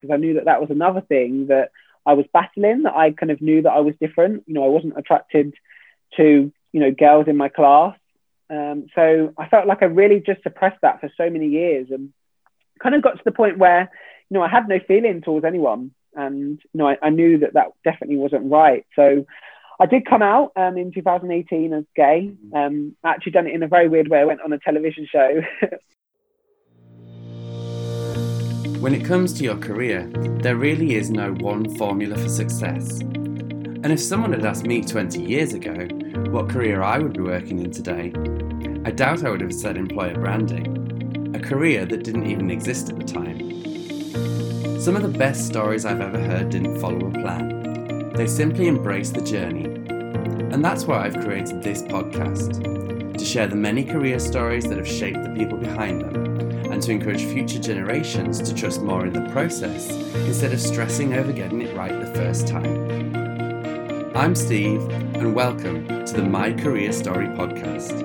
because I knew that that was another thing that I was battling. That I kind of knew that I was different. You know, I wasn't attracted to you know girls in my class. Um, so I felt like I really just suppressed that for so many years, and kind of got to the point where you know I had no feeling towards anyone, and you know I, I knew that that definitely wasn't right. So I did come out um, in 2018 as gay. Um, I actually done it in a very weird way. I went on a television show. when it comes to your career, there really is no one formula for success. And if someone had asked me 20 years ago what career I would be working in today, I doubt I would have said employer branding, a career that didn't even exist at the time. Some of the best stories I've ever heard didn't follow a plan. They simply embraced the journey. And that's why I've created this podcast to share the many career stories that have shaped the people behind them and to encourage future generations to trust more in the process instead of stressing over getting it right the first time. I'm Steve, and welcome to the My Career Story podcast.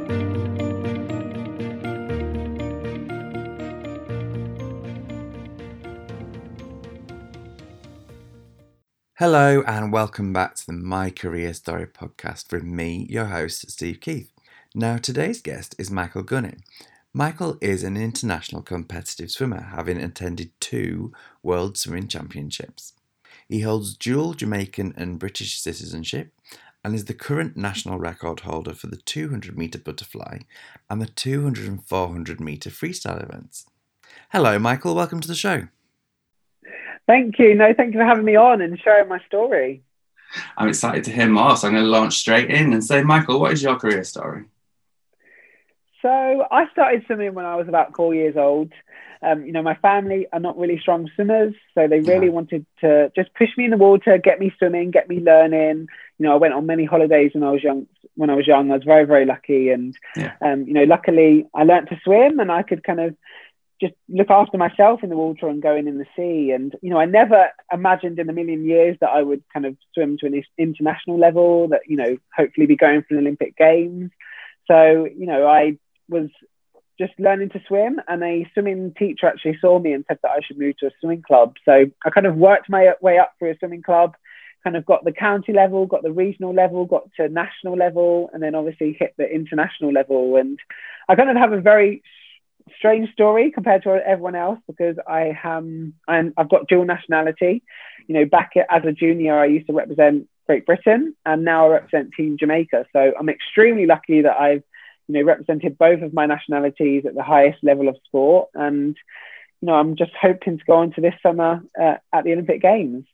Hello, and welcome back to the My Career Story podcast from me, your host, Steve Keith. Now, today's guest is Michael Gunning. Michael is an international competitive swimmer, having attended two World Swimming Championships. He holds dual Jamaican and British citizenship and is the current national record holder for the 200 metre butterfly and the 200 and 400 metre freestyle events. Hello, Michael. Welcome to the show. Thank you. No, thank you for having me on and sharing my story. I'm excited to hear more. So I'm going to launch straight in and say, Michael, what is your career story? So I started swimming when I was about four years old. Um, you know, my family are not really strong swimmers, so they really yeah. wanted to just push me in the water, get me swimming, get me learning. You know, I went on many holidays when I was young. When I was young, I was very, very lucky, and yeah. um, you know, luckily I learned to swim, and I could kind of just look after myself in the water and going in the sea. And, you know, I never imagined in a million years that I would kind of swim to an international level, that, you know, hopefully be going for the Olympic Games. So, you know, I was just learning to swim and a swimming teacher actually saw me and said that I should move to a swimming club. So I kind of worked my way up through a swimming club, kind of got the county level, got the regional level, got to national level, and then obviously hit the international level. And I kind of have a very strange story compared to everyone else because I am I'm, I've got dual nationality. You know, back as a junior, I used to represent Great Britain, and now I represent Team Jamaica. So I'm extremely lucky that I've you know represented both of my nationalities at the highest level of sport, and you know I'm just hoping to go on to this summer uh, at the Olympic Games.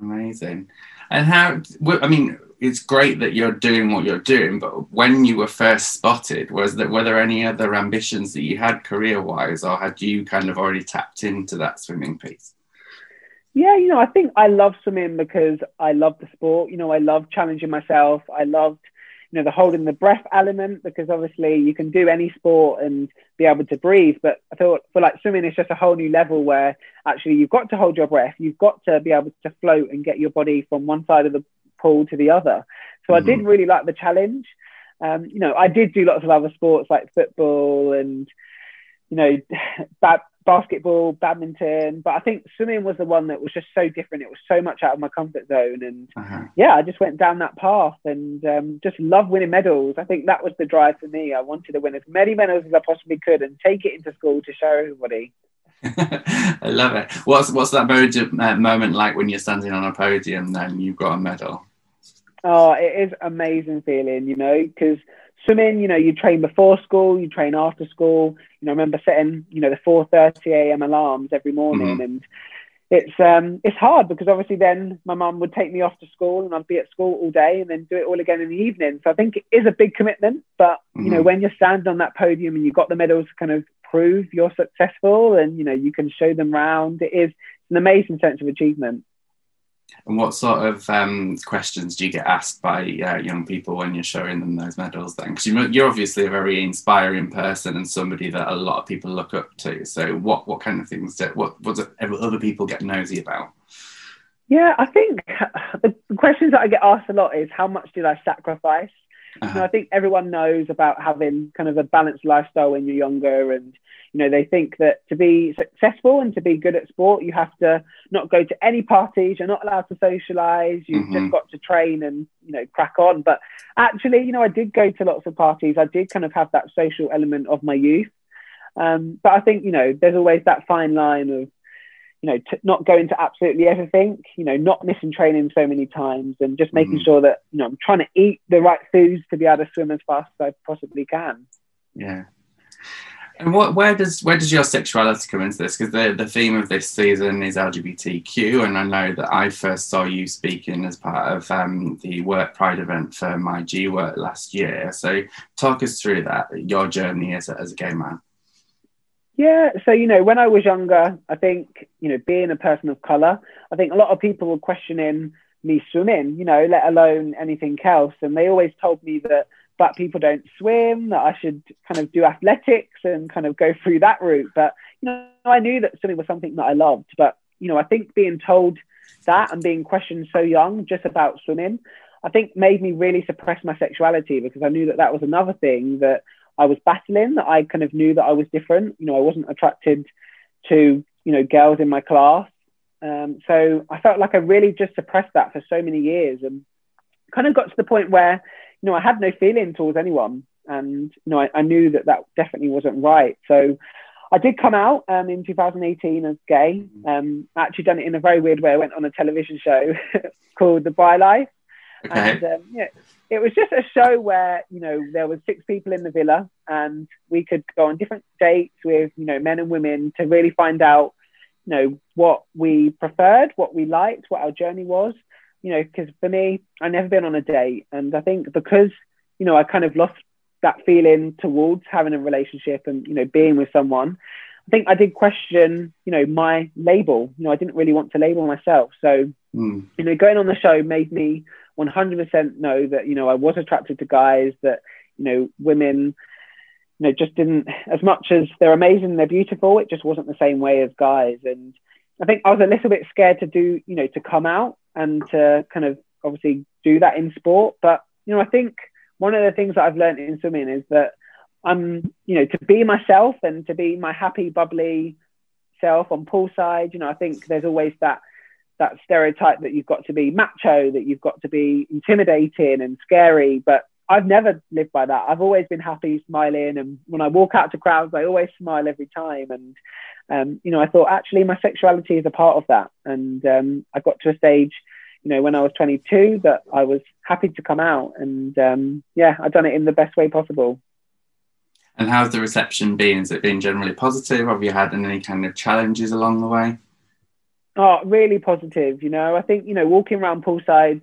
Amazing. And how? I mean, it's great that you're doing what you're doing, but when you were first spotted, was that were there any other ambitions that you had career wise, or had you kind of already tapped into that swimming piece? Yeah, you know, I think I love swimming because I love the sport. You know, I love challenging myself. I loved, you know, the holding the breath element because obviously you can do any sport and be able to breathe. But I feel, feel like swimming is just a whole new level where actually you've got to hold your breath. You've got to be able to float and get your body from one side of the pool to the other. So mm-hmm. I did mm-hmm. really like the challenge. Um, you know, I did do lots of other sports like football and, you know, ba- basketball, badminton, but I think swimming was the one that was just so different. It was so much out of my comfort zone. And uh-huh. yeah, I just went down that path and um, just love winning medals. I think that was the drive for me. I wanted to win as many medals as I possibly could and take it into school to show everybody. I love it. What's what's that uh, moment like when you're standing on a podium and you've got a medal? Oh, it is amazing feeling, you know, because swimming, you know, you train before school, you train after school. You know, I remember setting, you know, the 4:30 a.m. alarms every morning, mm-hmm. and it's um it's hard because obviously then my mum would take me off to school and I'd be at school all day and then do it all again in the evening. So I think it is a big commitment, but mm-hmm. you know, mm-hmm. when you're standing on that podium and you've got the medals to kind of prove you're successful and you know you can show them round, it is an amazing sense of achievement. And what sort of um, questions do you get asked by uh, young people when you're showing them those medals? Then, because you're obviously a very inspiring person and somebody that a lot of people look up to. So, what what kind of things do what what do other people get nosy about? Yeah, I think the questions that I get asked a lot is how much did I sacrifice? Uh-huh. you know, I think everyone knows about having kind of a balanced lifestyle when you're younger and you know they think that to be successful and to be good at sport you have to not go to any parties you're not allowed to socialize you've mm-hmm. just got to train and you know crack on but actually you know i did go to lots of parties i did kind of have that social element of my youth um, but i think you know there's always that fine line of you know, t- not going to absolutely everything, you know, not missing training so many times and just making mm. sure that, you know, I'm trying to eat the right foods to be able to swim as fast as I possibly can. Yeah. And what, where does where does your sexuality come into this? Because the, the theme of this season is LGBTQ, and I know that I first saw you speaking as part of um, the Work Pride event for myGwork last year. So talk us through that, your journey as a, as a gay man. Yeah, so you know, when I was younger, I think you know, being a person of color, I think a lot of people were questioning me swimming, you know, let alone anything else, and they always told me that black people don't swim, that I should kind of do athletics and kind of go through that route. But you know, I knew that swimming was something that I loved, but you know, I think being told that and being questioned so young just about swimming, I think made me really suppress my sexuality because I knew that that was another thing that I was battling, that I kind of knew that I was different. You know, I wasn't attracted to, you know, girls in my class. Um, so I felt like I really just suppressed that for so many years and kind of got to the point where, you know, I had no feeling towards anyone. And, you know, I, I knew that that definitely wasn't right. So I did come out um, in 2018 as gay. Um, I actually done it in a very weird way. I went on a television show called The Bi Life. Okay. And um, yeah, it was just a show where you know there was six people in the villa and we could go on different dates with you know men and women to really find out you know what we preferred what we liked what our journey was you know because for me I've never been on a date and i think because you know i kind of lost that feeling towards having a relationship and you know being with someone i think i did question you know my label you know i didn't really want to label myself so mm. you know going on the show made me 100% know that you know I was attracted to guys that you know women you know just didn't as much as they're amazing they're beautiful it just wasn't the same way as guys. And I think I was a little bit scared to do you know to come out and to kind of obviously do that in sport. But you know I think one of the things that I've learned in swimming is that I'm you know to be myself and to be my happy bubbly self on poolside you know I think there's always that that stereotype that you've got to be macho, that you've got to be intimidating and scary. But I've never lived by that. I've always been happy, smiling, and when I walk out to crowds, I always smile every time. And um, you know, I thought actually my sexuality is a part of that. And um, I got to a stage, you know, when I was 22 that I was happy to come out, and um, yeah, I've done it in the best way possible. And how's the reception been? Has it been generally positive? Have you had any kind of challenges along the way? Oh, really positive. You know, I think you know walking around poolside,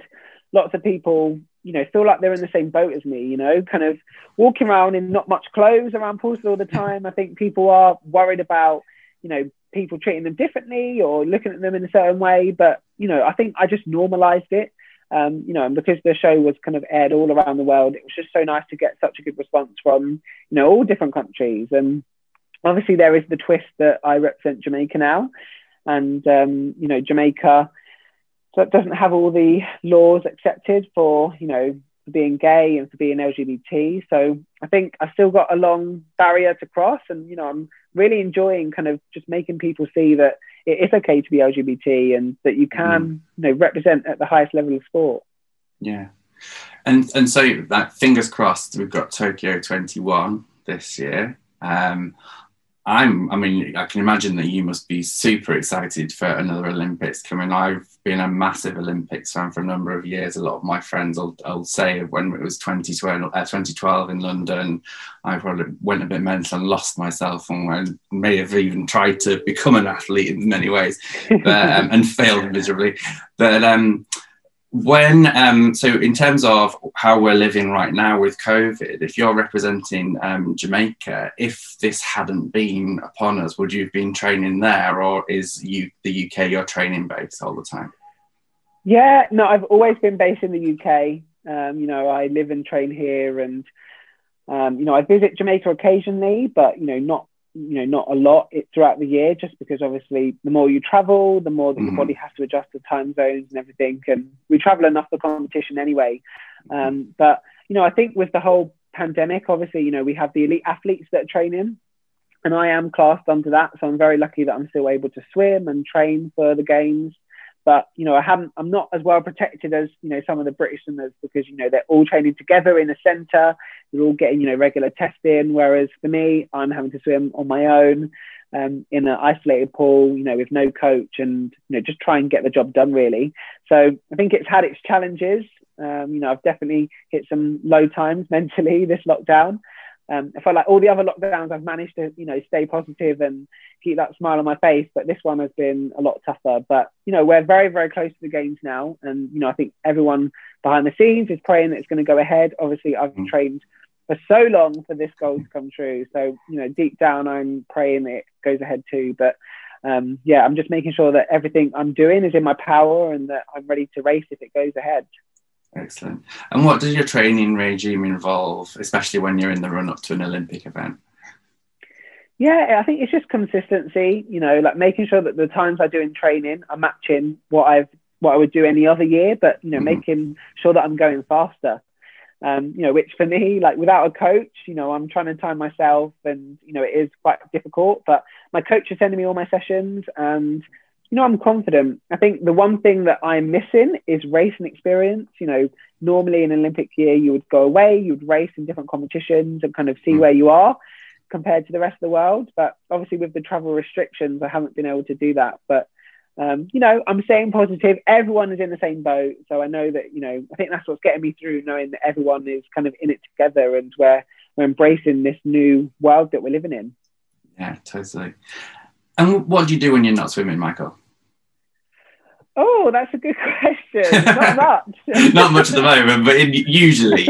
lots of people you know feel like they're in the same boat as me. You know, kind of walking around in not much clothes around poolside all the time. I think people are worried about you know people treating them differently or looking at them in a certain way. But you know, I think I just normalized it. Um, you know, and because the show was kind of aired all around the world, it was just so nice to get such a good response from you know all different countries. And obviously, there is the twist that I represent Jamaica now, and um, you know Jamaica so it doesn't have all the laws accepted for you know for being gay and for being LGBT. So I think I've still got a long barrier to cross, and you know I'm really enjoying kind of just making people see that it is okay to be LGBT and that you can mm. you know represent at the highest level of sport. Yeah, and and so that fingers crossed we've got Tokyo 21 this year. Um, I'm, I mean, I can imagine that you must be super excited for another Olympics coming. I've been a massive Olympics fan for a number of years. A lot of my friends will, will say when it was 2012, uh, 2012 in London, I probably went a bit mental and lost myself and I may have even tried to become an athlete in many ways but, um, and failed miserably. But um, when um, so in terms of how we're living right now with covid if you're representing um, jamaica if this hadn't been upon us would you have been training there or is you the uk your training base all the time? Yeah no i've always been based in the uk um, you know i live and train here and um, you know i visit jamaica occasionally but you know not you know not a lot it, throughout the year just because obviously the more you travel the more that mm-hmm. your body has to adjust to time zones and everything and we travel enough for competition anyway um, but you know, I think with the whole pandemic, obviously, you know, we have the elite athletes that are training, and I am classed under that. So I'm very lucky that I'm still able to swim and train for the games. But you know, I haven't. I'm not as well protected as you know some of the British swimmers because you know they're all training together in a centre. They're all getting you know regular testing. Whereas for me, I'm having to swim on my own um, in an isolated pool. You know, with no coach and you know just try and get the job done really. So I think it's had its challenges. Um, you know, I've definitely hit some low times mentally this lockdown. Um, I felt like all the other lockdowns, I've managed to, you know, stay positive and keep that smile on my face. But this one has been a lot tougher. But you know, we're very, very close to the games now, and you know, I think everyone behind the scenes is praying that it's going to go ahead. Obviously, I've mm. trained for so long for this goal to come true. So you know, deep down, I'm praying it goes ahead too. But um, yeah, I'm just making sure that everything I'm doing is in my power and that I'm ready to race if it goes ahead. Excellent. And what does your training regime involve, especially when you're in the run up to an Olympic event? Yeah, I think it's just consistency, you know, like making sure that the times I do in training are matching what I've what I would do any other year, but you know, mm-hmm. making sure that I'm going faster. Um, you know, which for me, like without a coach, you know, I'm trying to time myself and, you know, it is quite difficult, but my coach is sending me all my sessions and you know, I'm confident. I think the one thing that I'm missing is race and experience. You know, normally in an Olympic year, you would go away, you would race in different competitions and kind of see mm. where you are compared to the rest of the world. But obviously, with the travel restrictions, I haven't been able to do that. But um, you know, I'm staying positive. Everyone is in the same boat, so I know that you know. I think that's what's getting me through, knowing that everyone is kind of in it together, and we're we're embracing this new world that we're living in. Yeah, totally. And what do you do when you're not swimming, Michael? Oh, that's a good question. Not much. Not much at the moment, but in, usually.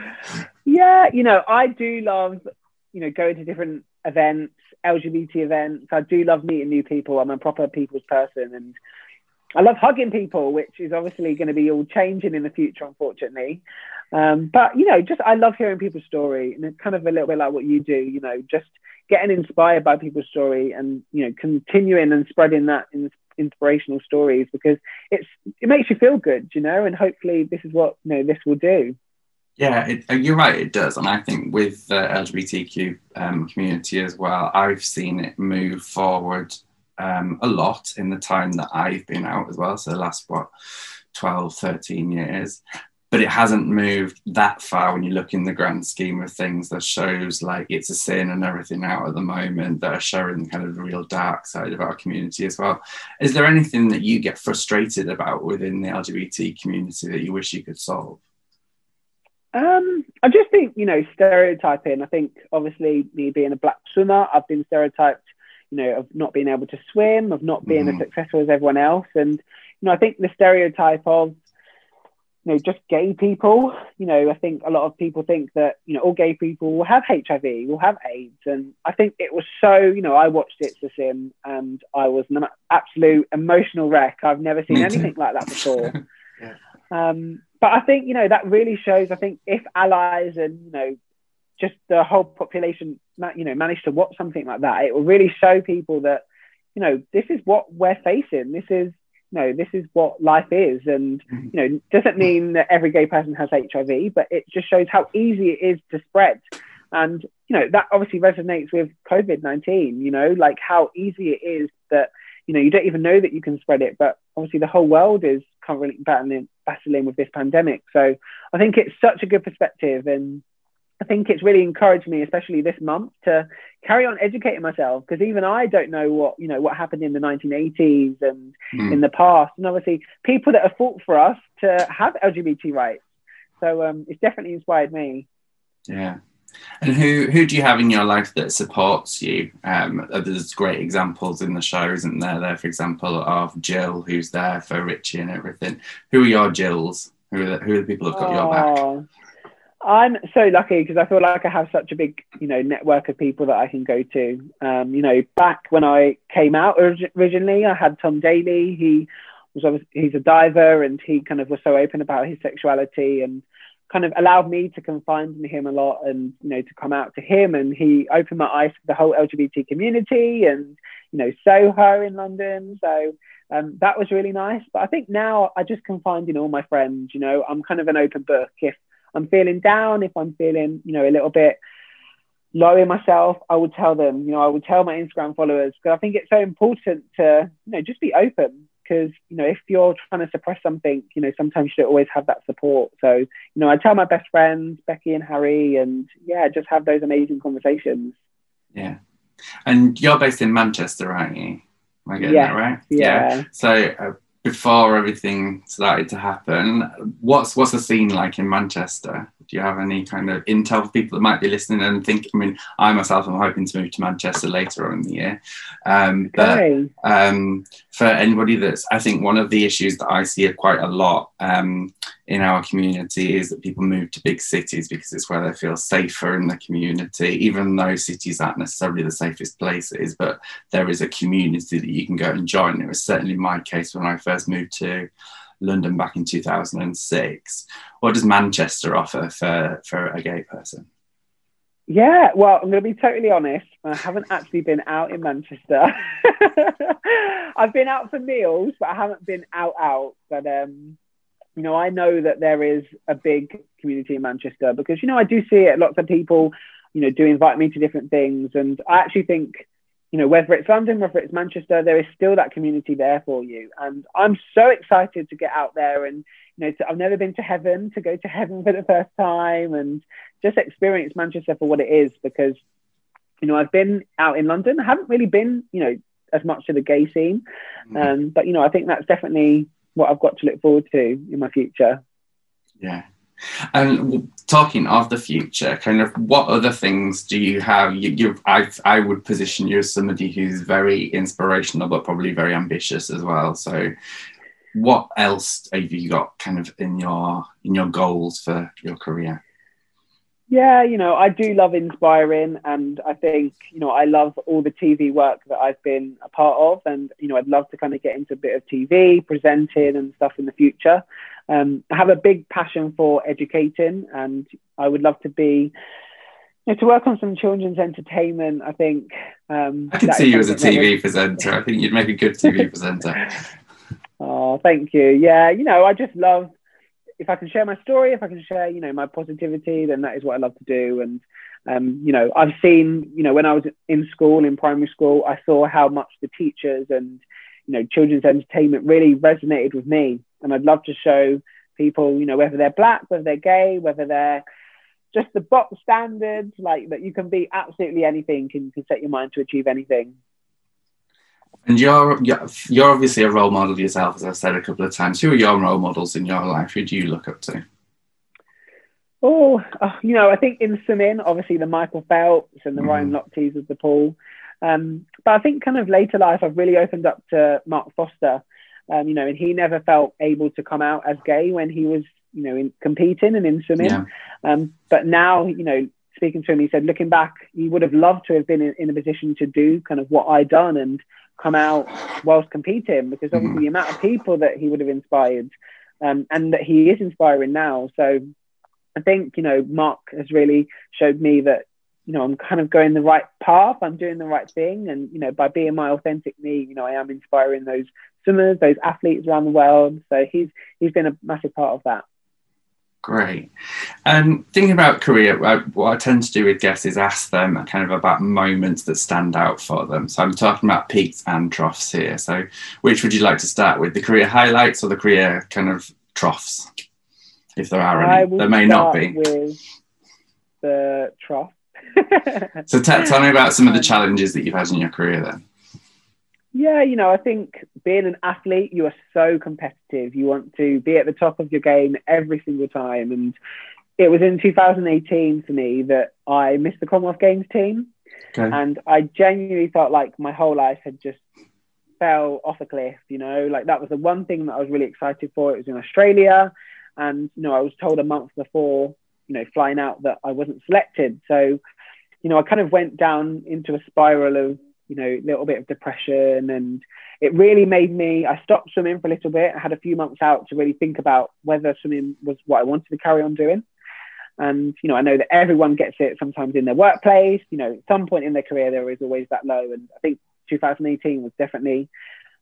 yeah, you know, I do love, you know, going to different events, LGBT events. I do love meeting new people. I'm a proper people's person, and I love hugging people, which is obviously going to be all changing in the future, unfortunately. Um, but you know, just I love hearing people's story, and it's kind of a little bit like what you do. You know, just getting inspired by people's story, and you know, continuing and spreading that in, inspirational stories because it's it makes you feel good, you know, and hopefully this is what you know this will do. Yeah, it, uh, you're right. It does, and I think with the LGBTQ um, community as well, I've seen it move forward um, a lot in the time that I've been out as well. So the last what 12, 13 years, but it hasn't moved that far when you look in the grand scheme of things that shows like it's a sin and everything out at the moment that are showing kind of the real dark side of our community as well. Is there anything that you get frustrated about within the LGBT community that you wish you could solve? Um, I just think, you know, stereotyping. I think obviously me being a black swimmer, I've been stereotyped, you know, of not being able to swim, of not being mm. as successful as everyone else. And, you know, I think the stereotype of you know, just gay people. You know, I think a lot of people think that, you know, all gay people will have HIV, will have AIDS. And I think it was so, you know, I watched It's a Sin and I was an absolute emotional wreck. I've never seen anything like that before. yeah. um, but I think, you know, that really shows, I think if allies and, you know, just the whole population, you know, managed to watch something like that, it will really show people that, you know, this is what we're facing. This is, no, this is what life is. And, mm-hmm. you know, doesn't mean that every gay person has HIV, but it just shows how easy it is to spread. And, you know, that obviously resonates with COVID 19, you know, like how easy it is that, you know, you don't even know that you can spread it, but obviously the whole world is currently battling, battling with this pandemic. So I think it's such a good perspective. And, I think it's really encouraged me, especially this month, to carry on educating myself because even I don't know what you know what happened in the 1980s and mm. in the past, and obviously people that have fought for us to have LGBT rights. So um, it's definitely inspired me. Yeah. And who who do you have in your life that supports you? Um, there's great examples in the show, isn't there? There, for example, of Jill, who's there for Richie and everything. Who are your Jills? Who are the, who are the people who've got oh. your back? I'm so lucky because I feel like I have such a big, you know, network of people that I can go to. Um, you know, back when I came out originally, I had Tom Daley. He was he's a diver, and he kind of was so open about his sexuality and kind of allowed me to confide in him a lot, and you know, to come out to him. And he opened my eyes to the whole LGBT community, and you know, Soho in London. So um, that was really nice. But I think now I just confide in all my friends. You know, I'm kind of an open book. If I'm feeling down, if I'm feeling, you know, a little bit low in myself, I would tell them, you know, I would tell my Instagram followers because I think it's so important to, you know, just be open because, you know, if you're trying to suppress something, you know, sometimes you don't always have that support. So, you know, I tell my best friends, Becky and Harry, and yeah, just have those amazing conversations. Yeah. And you're based in Manchester, aren't you? Am I getting yeah. that right? Yeah. yeah. So uh, before everything started to happen, what's what's the scene like in Manchester? Do you have any kind of intel for people that might be listening and think? I mean, I myself am hoping to move to Manchester later on in the year. Um, but um, for anybody that's, I think one of the issues that I see quite a lot um, in our community is that people move to big cities because it's where they feel safer in the community, even though cities aren't necessarily the safest places, but there is a community that you can go and join. It was certainly my case when I first moved to London back in 2006. What does Manchester offer for, for a gay person? Yeah, well, I'm going to be totally honest. I haven't actually been out in Manchester. I've been out for meals, but I haven't been out out. But um, you know, I know that there is a big community in Manchester because you know I do see it. Lots of people, you know, do invite me to different things, and I actually think you know, whether it's London, whether it's Manchester, there is still that community there for you. And I'm so excited to get out there and, you know, to, I've never been to heaven, to go to heaven for the first time and just experience Manchester for what it is because, you know, I've been out in London. I haven't really been, you know, as much to the gay scene. Mm-hmm. Um, but, you know, I think that's definitely what I've got to look forward to in my future. Yeah. And talking of the future, kind of what other things do you have? You, you, I, I would position you as somebody who's very inspirational, but probably very ambitious as well. So, what else have you got kind of in your in your goals for your career? Yeah, you know, I do love inspiring, and I think you know I love all the TV work that I've been a part of, and you know I'd love to kind of get into a bit of TV, presenting, and stuff in the future. Um, I have a big passion for educating, and I would love to be you know, to work on some children's entertainment. I think um, I can see you as a TV presenter. I think you'd make a good TV presenter. Oh, thank you. Yeah, you know, I just love if I can share my story, if I can share, you know, my positivity, then that is what I love to do. And um, you know, I've seen, you know, when I was in school, in primary school, I saw how much the teachers and you know children's entertainment really resonated with me and i'd love to show people you know whether they're black whether they're gay whether they're just the box standards like that you can be absolutely anything and you can set your mind to achieve anything and you're you're obviously a role model yourself as i've said a couple of times who are your role models in your life who do you look up to Oh, uh, you know, I think in swimming, obviously the Michael Phelps and the mm. Ryan Lochtes of the pool. Um, but I think kind of later life, I've really opened up to Mark Foster, um, you know, and he never felt able to come out as gay when he was, you know, in, competing and in swimming. Yeah. Um, but now, you know, speaking to him, he said, looking back, he would have loved to have been in, in a position to do kind of what I done and come out whilst competing because obviously mm-hmm. the amount of people that he would have inspired um, and that he is inspiring now. So I think, you know, Mark has really showed me that you know, I'm kind of going the right path. I'm doing the right thing. And, you know, by being my authentic me, you know, I am inspiring those swimmers, those athletes around the world. So he's, he's been a massive part of that. Great. And um, thinking about career, what I tend to do with guests is ask them kind of about moments that stand out for them. So I'm talking about peaks and troughs here. So which would you like to start with, the career highlights or the career kind of troughs, if there are any? There may not be. With the trough so t- tell me about some of the challenges that you've had in your career then. Yeah, you know, I think being an athlete, you are so competitive. You want to be at the top of your game every single time. And it was in 2018 for me that I missed the Commonwealth Games team. Okay. And I genuinely felt like my whole life had just fell off a cliff, you know, like that was the one thing that I was really excited for. It was in Australia. And, you know, I was told a month before, you know, flying out that I wasn't selected. So you know, I kind of went down into a spiral of, you know, a little bit of depression. And it really made me, I stopped swimming for a little bit. I had a few months out to really think about whether swimming was what I wanted to carry on doing. And, you know, I know that everyone gets it sometimes in their workplace. You know, at some point in their career, there is always that low. And I think 2018 was definitely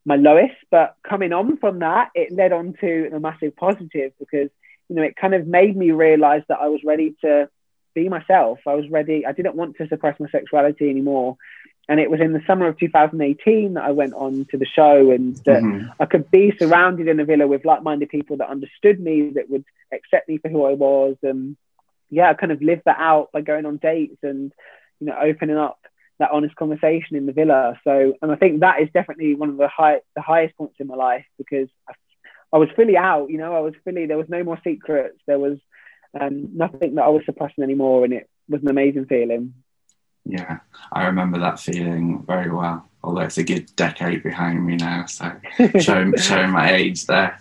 my lowest. But coming on from that, it led on to a massive positive because you know, it kind of made me realize that I was ready to be myself. I was ready. I didn't want to suppress my sexuality anymore. And it was in the summer of 2018 that I went on to the show and that mm-hmm. I could be surrounded in a villa with like minded people that understood me, that would accept me for who I was. And yeah, I kind of lived that out by going on dates and, you know, opening up that honest conversation in the villa. So, and I think that is definitely one of the high, the highest points in my life because I, I was fully out, you know, I was fully, there was no more secrets. There was um, nothing that I was suppressing anymore. And it was an amazing feeling. Yeah, I remember that feeling very well. Although it's a good decade behind me now, so showing, showing my age there.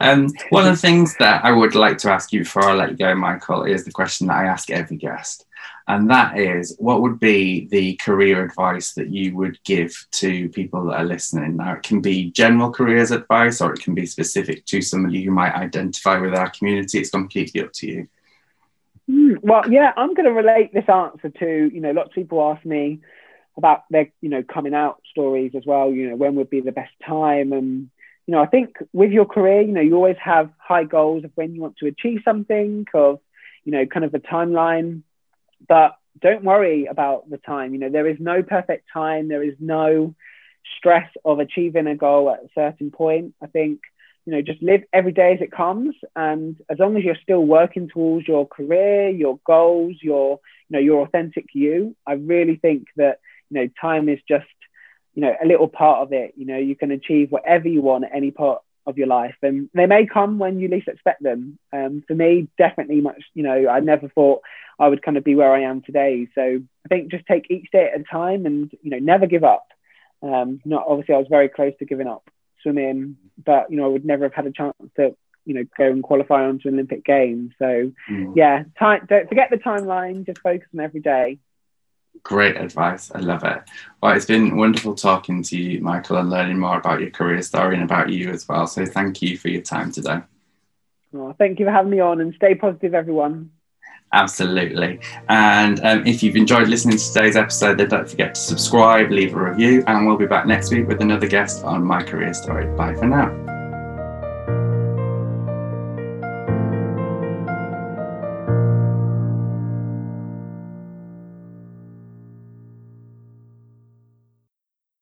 Um, one of the things that I would like to ask you before I let you go, Michael, is the question that I ask every guest and that is what would be the career advice that you would give to people that are listening now it can be general careers advice or it can be specific to somebody who might identify with our community it's completely up to you Hmm, well yeah i'm going to relate this answer to you know lots of people ask me about their you know coming out stories as well you know when would be the best time and you know i think with your career you know you always have high goals of when you want to achieve something of you know kind of a timeline but don't worry about the time. You know, there is no perfect time. There is no stress of achieving a goal at a certain point. I think, you know, just live every day as it comes. And as long as you're still working towards your career, your goals, your, you know, your authentic you, I really think that, you know, time is just, you know, a little part of it. You know, you can achieve whatever you want at any part of your life and they may come when you least expect them um, for me definitely much you know i never thought i would kind of be where i am today so i think just take each day at a time and you know never give up um, not obviously i was very close to giving up swimming but you know i would never have had a chance to you know go and qualify onto an olympic games so mm. yeah time, don't forget the timeline just focus on every day Great advice. I love it. Well, it's been wonderful talking to you, Michael, and learning more about your career story and about you as well. So thank you for your time today. Oh, thank you for having me on and stay positive, everyone. Absolutely. And um, if you've enjoyed listening to today's episode, then don't forget to subscribe, leave a review, and we'll be back next week with another guest on My Career Story. Bye for now.